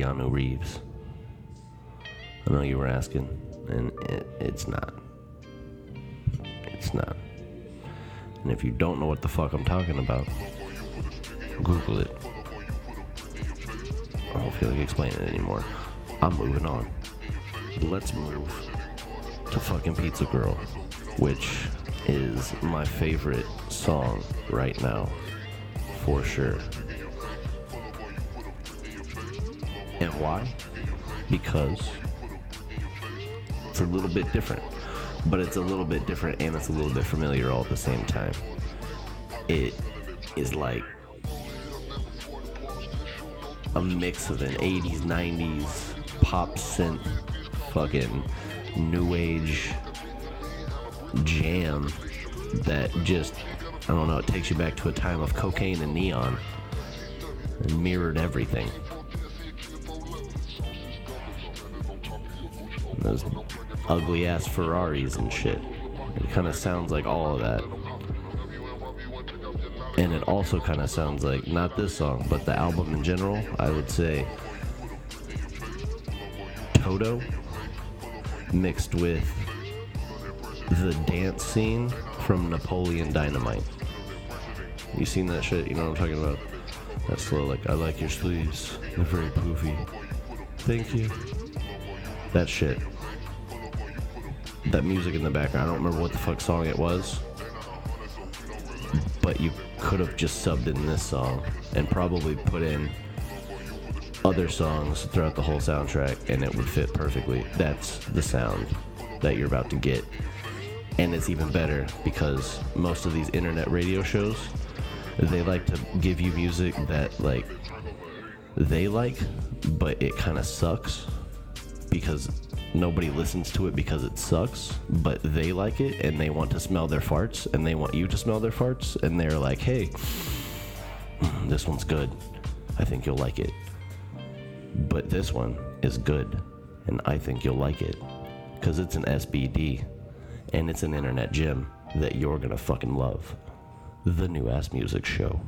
Keanu Reeves. I know you were asking, and it, it's not. It's not. And if you don't know what the fuck I'm talking about, Google it. I don't feel like explaining it anymore. I'm moving on. Let's move to fucking Pizzagirl, which is my favorite song right now, for sure. And why? Because it's a little bit different, but it's a little bit different and it's a little bit familiar all at the same time. It is like a mix of an 80s, 90s pop synth, fucking new age jam that just, I don't know, it takes you back to a time of cocaine and neon and mirrored everything. Those ugly ass Ferraris and shit. It kind of sounds like all of that. And it also kind of sounds like, not this song, but the album in general, I would say Toto mixed with the dance scene from Napoleon Dynamite. You seen that shit? You know what I'm talking about? That slow, like, I like your sleeves. They're very poofy. Thank you. That shit. That music in the background. I don't remember what the fuck song it was. But you could have just subbed in this song and probably put in other songs throughout the whole soundtrack and it would fit perfectly. That's the sound that you're about to get. And it's even better because most of these internet radio shows, they like to give you music that like they like, but it kind of sucks because nobody listens to it because it sucks, but they like it and they want to smell their farts and they want you to smell their farts and they're like, "Hey, this one's good. I think you'll like it." But this one is good and I think you'll like it cuz it's an SBD and it's an internet gem that you're to fucking love. The new ass music show.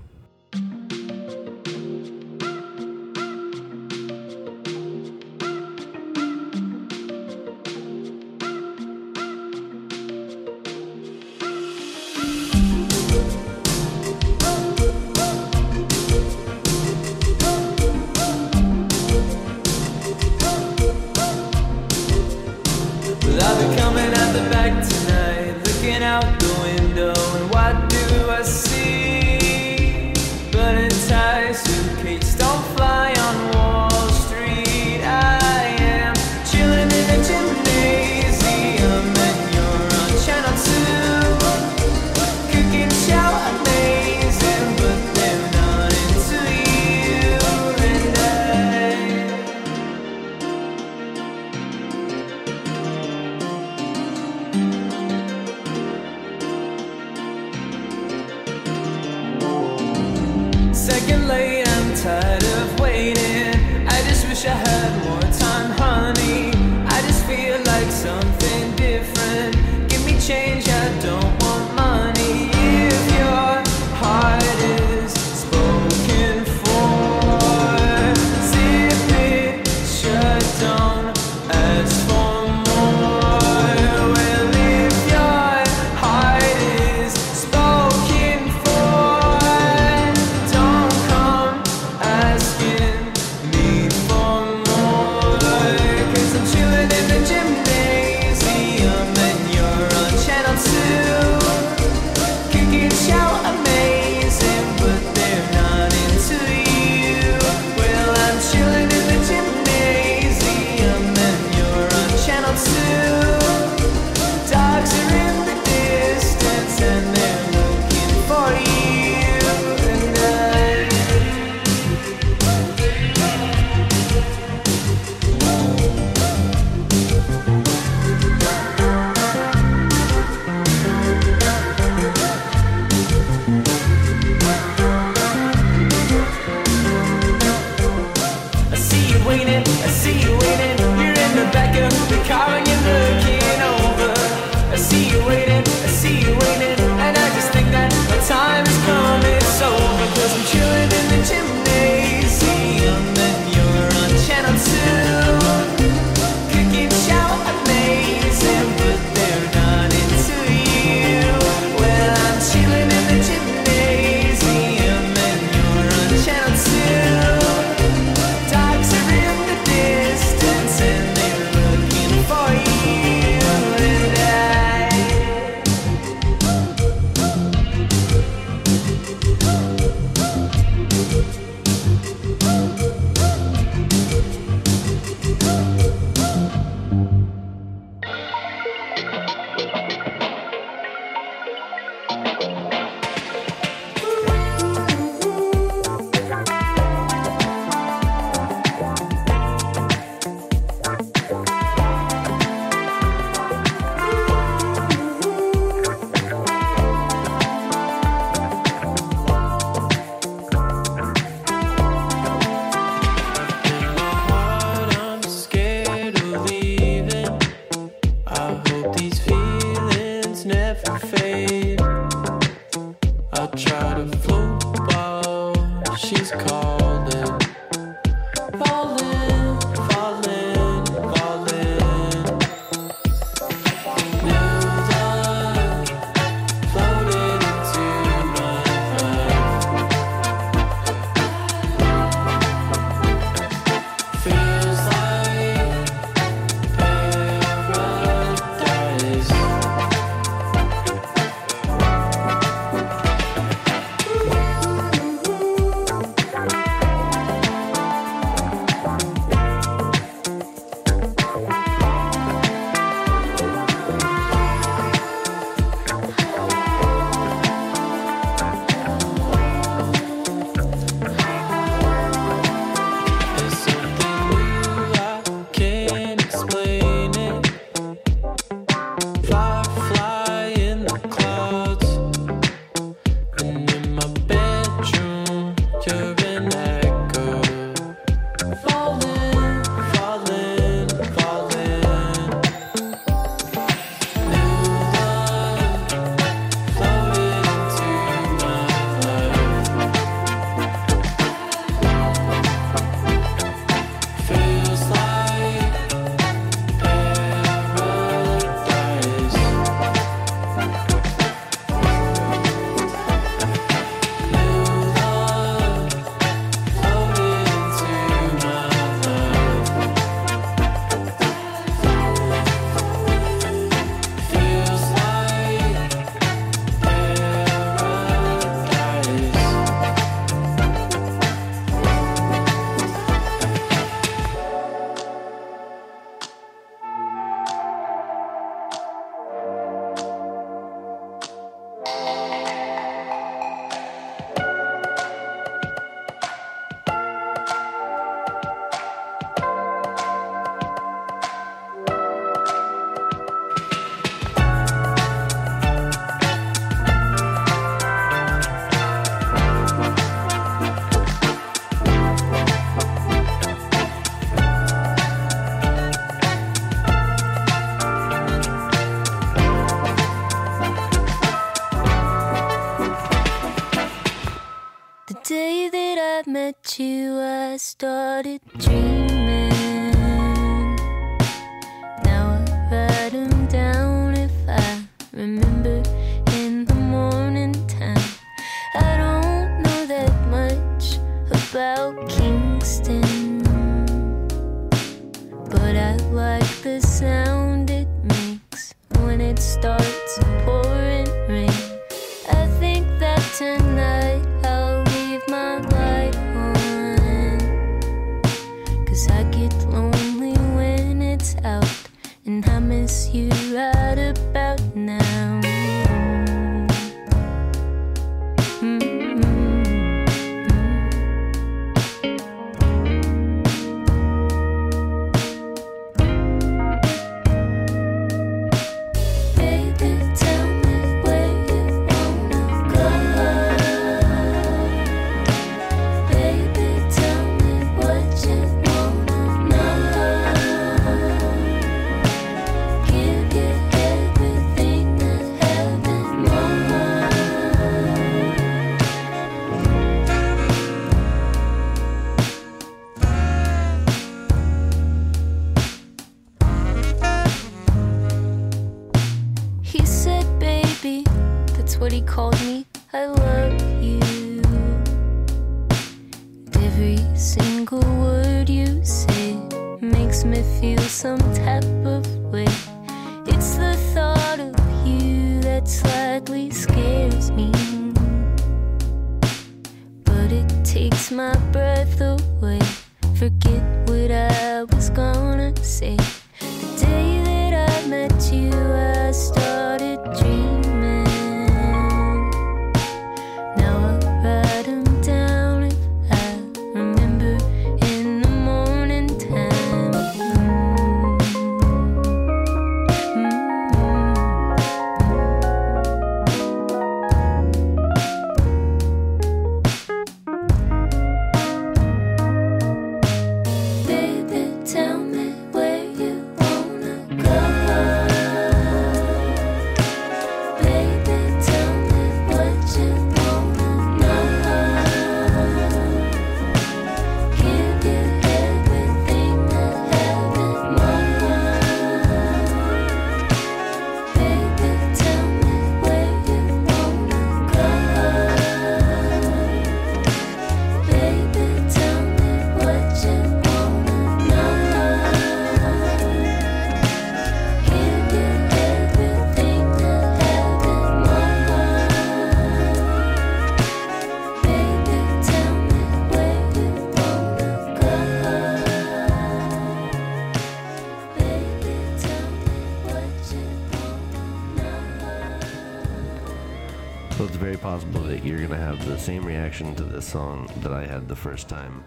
You're gonna have the same reaction to this song that I had the first time,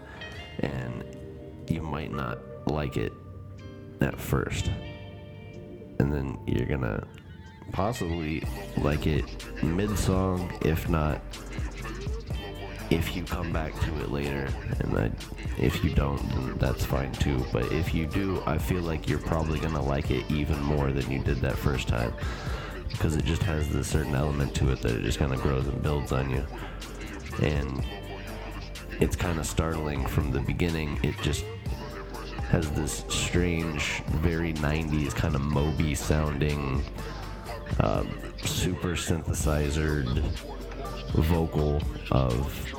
and you might not like it at first, and then you're gonna possibly like it mid song, if not if you come back to it later. And I, if you don't then that's fine too. But if you do i feel like you're probably gonna like it even more than you did that first time because it just has this certain element to it that it just kind of grows and builds on you and it's kind of startling from the beginning it just has this strange very 90s kind of moby sounding um, super synthesizer vocal of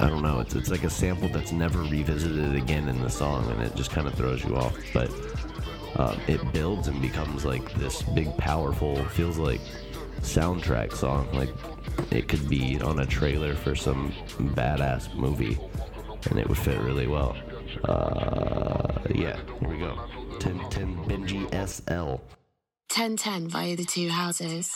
I don't know. It's it's like a sample that's never revisited again in the song, and it just kind of throws you off. But um, it builds and becomes like this big, powerful, feels like soundtrack song. Like it could be on a trailer for some badass movie, and it would fit really well. Uh, yeah, here we go. 1010 Benja SL. 1010 via the two houses.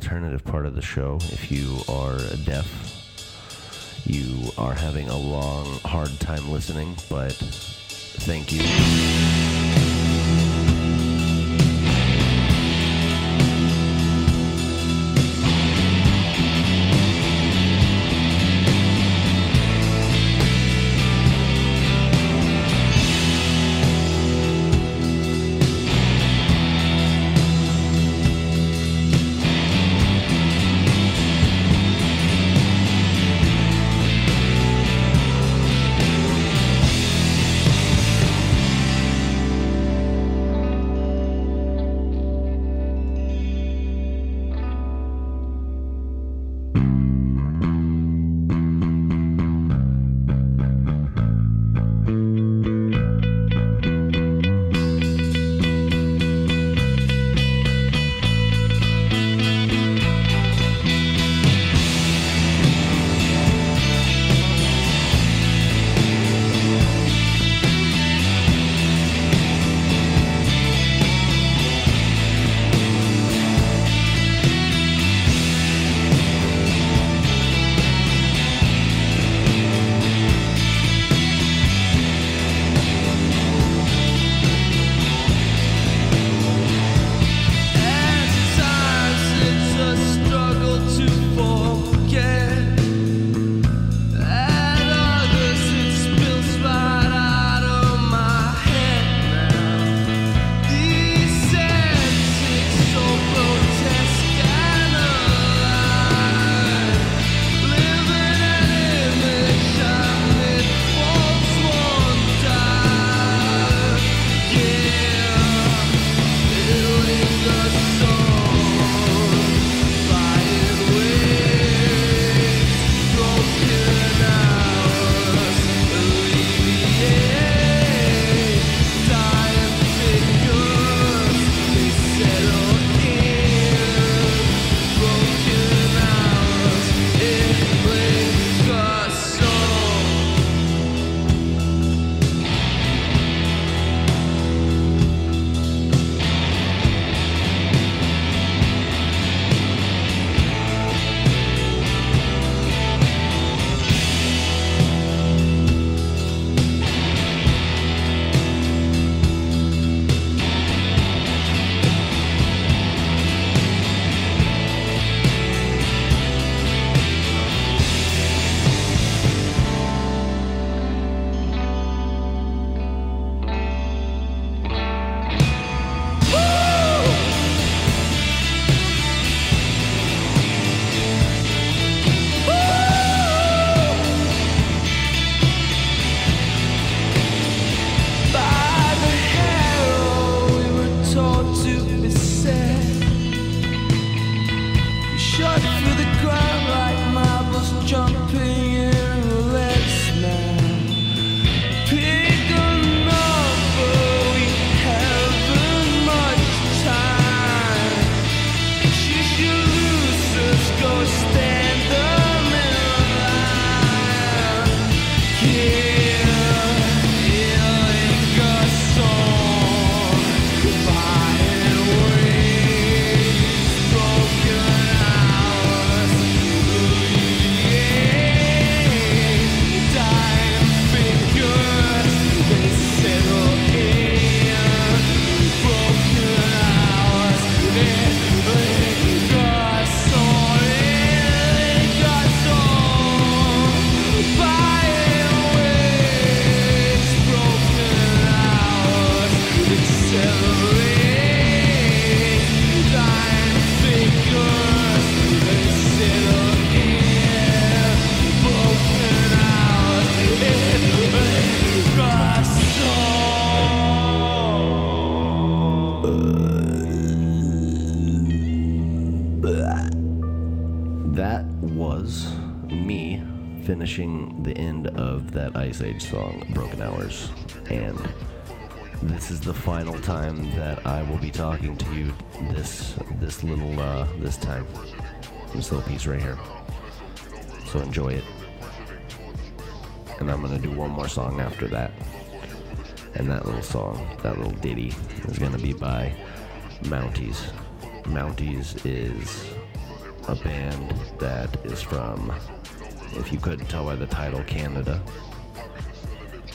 Alternative part of the show. If you are deaf, you are having a long, hard time listening, but thank you. That Iceage song, Broken Hours. And this is the final time that I will be talking to you this this little uh this time. This little piece right here. So enjoy it. And I'm gonna do one more song after that. And that little song, that little ditty, is to be by Mounties. Mounties is a band that is from, if you couldn't tell by the title, Canada.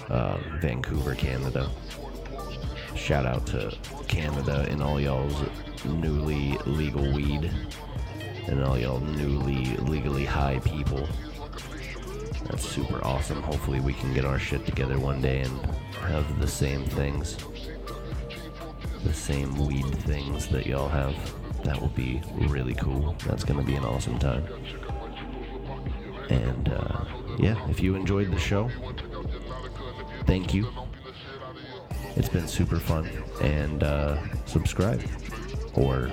Uh, Vancouver, Canada. Shout out to Canada and all y'all's newly legal weed and all y'all newly legally high people. That's super awesome. Hopefully, we can get our shit together one day and have the same things, the same weed things that y'all have. That will be really cool. That's gonna be an awesome time. And uh, yeah, if you enjoyed the show, thank you. It's been super fun. And uh, subscribe or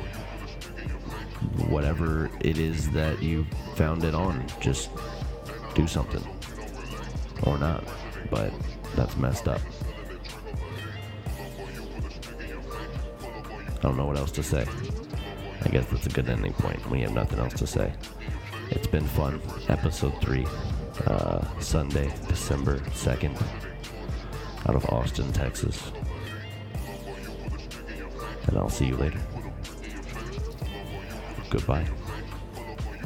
whatever it is that you found it on. Just do something. Or not. But that's messed up. I don't know what else to say. I guess that's a good ending point when you have nothing else to say. It's been fun. Episode 3, uh, Sunday, December 2nd, out of Austin, Texas. And I'll see you later. Goodbye.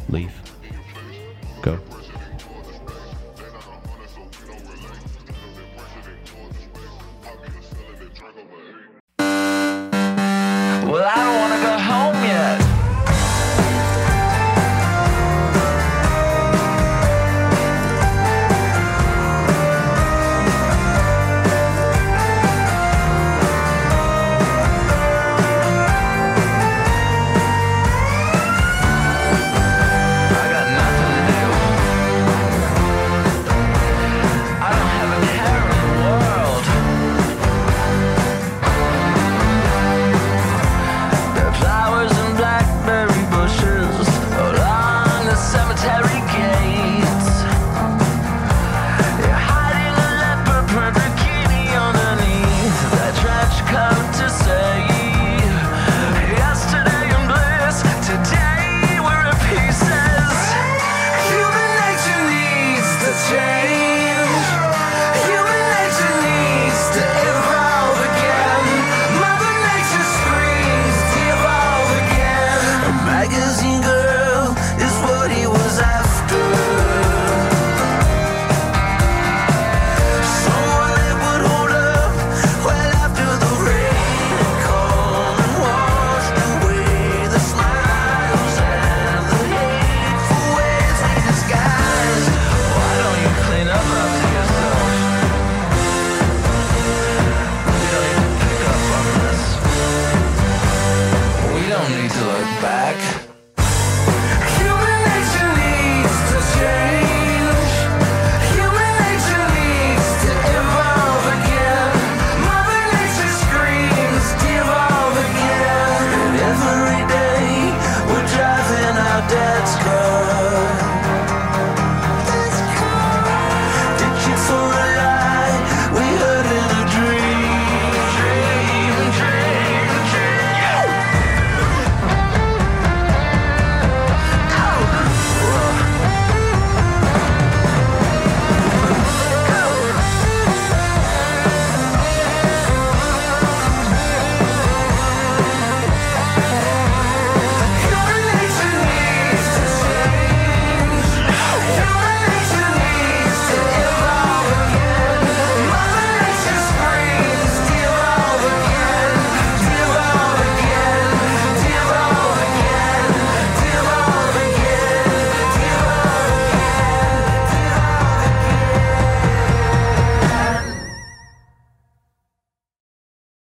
Leave. Go. Well, I don't want to go.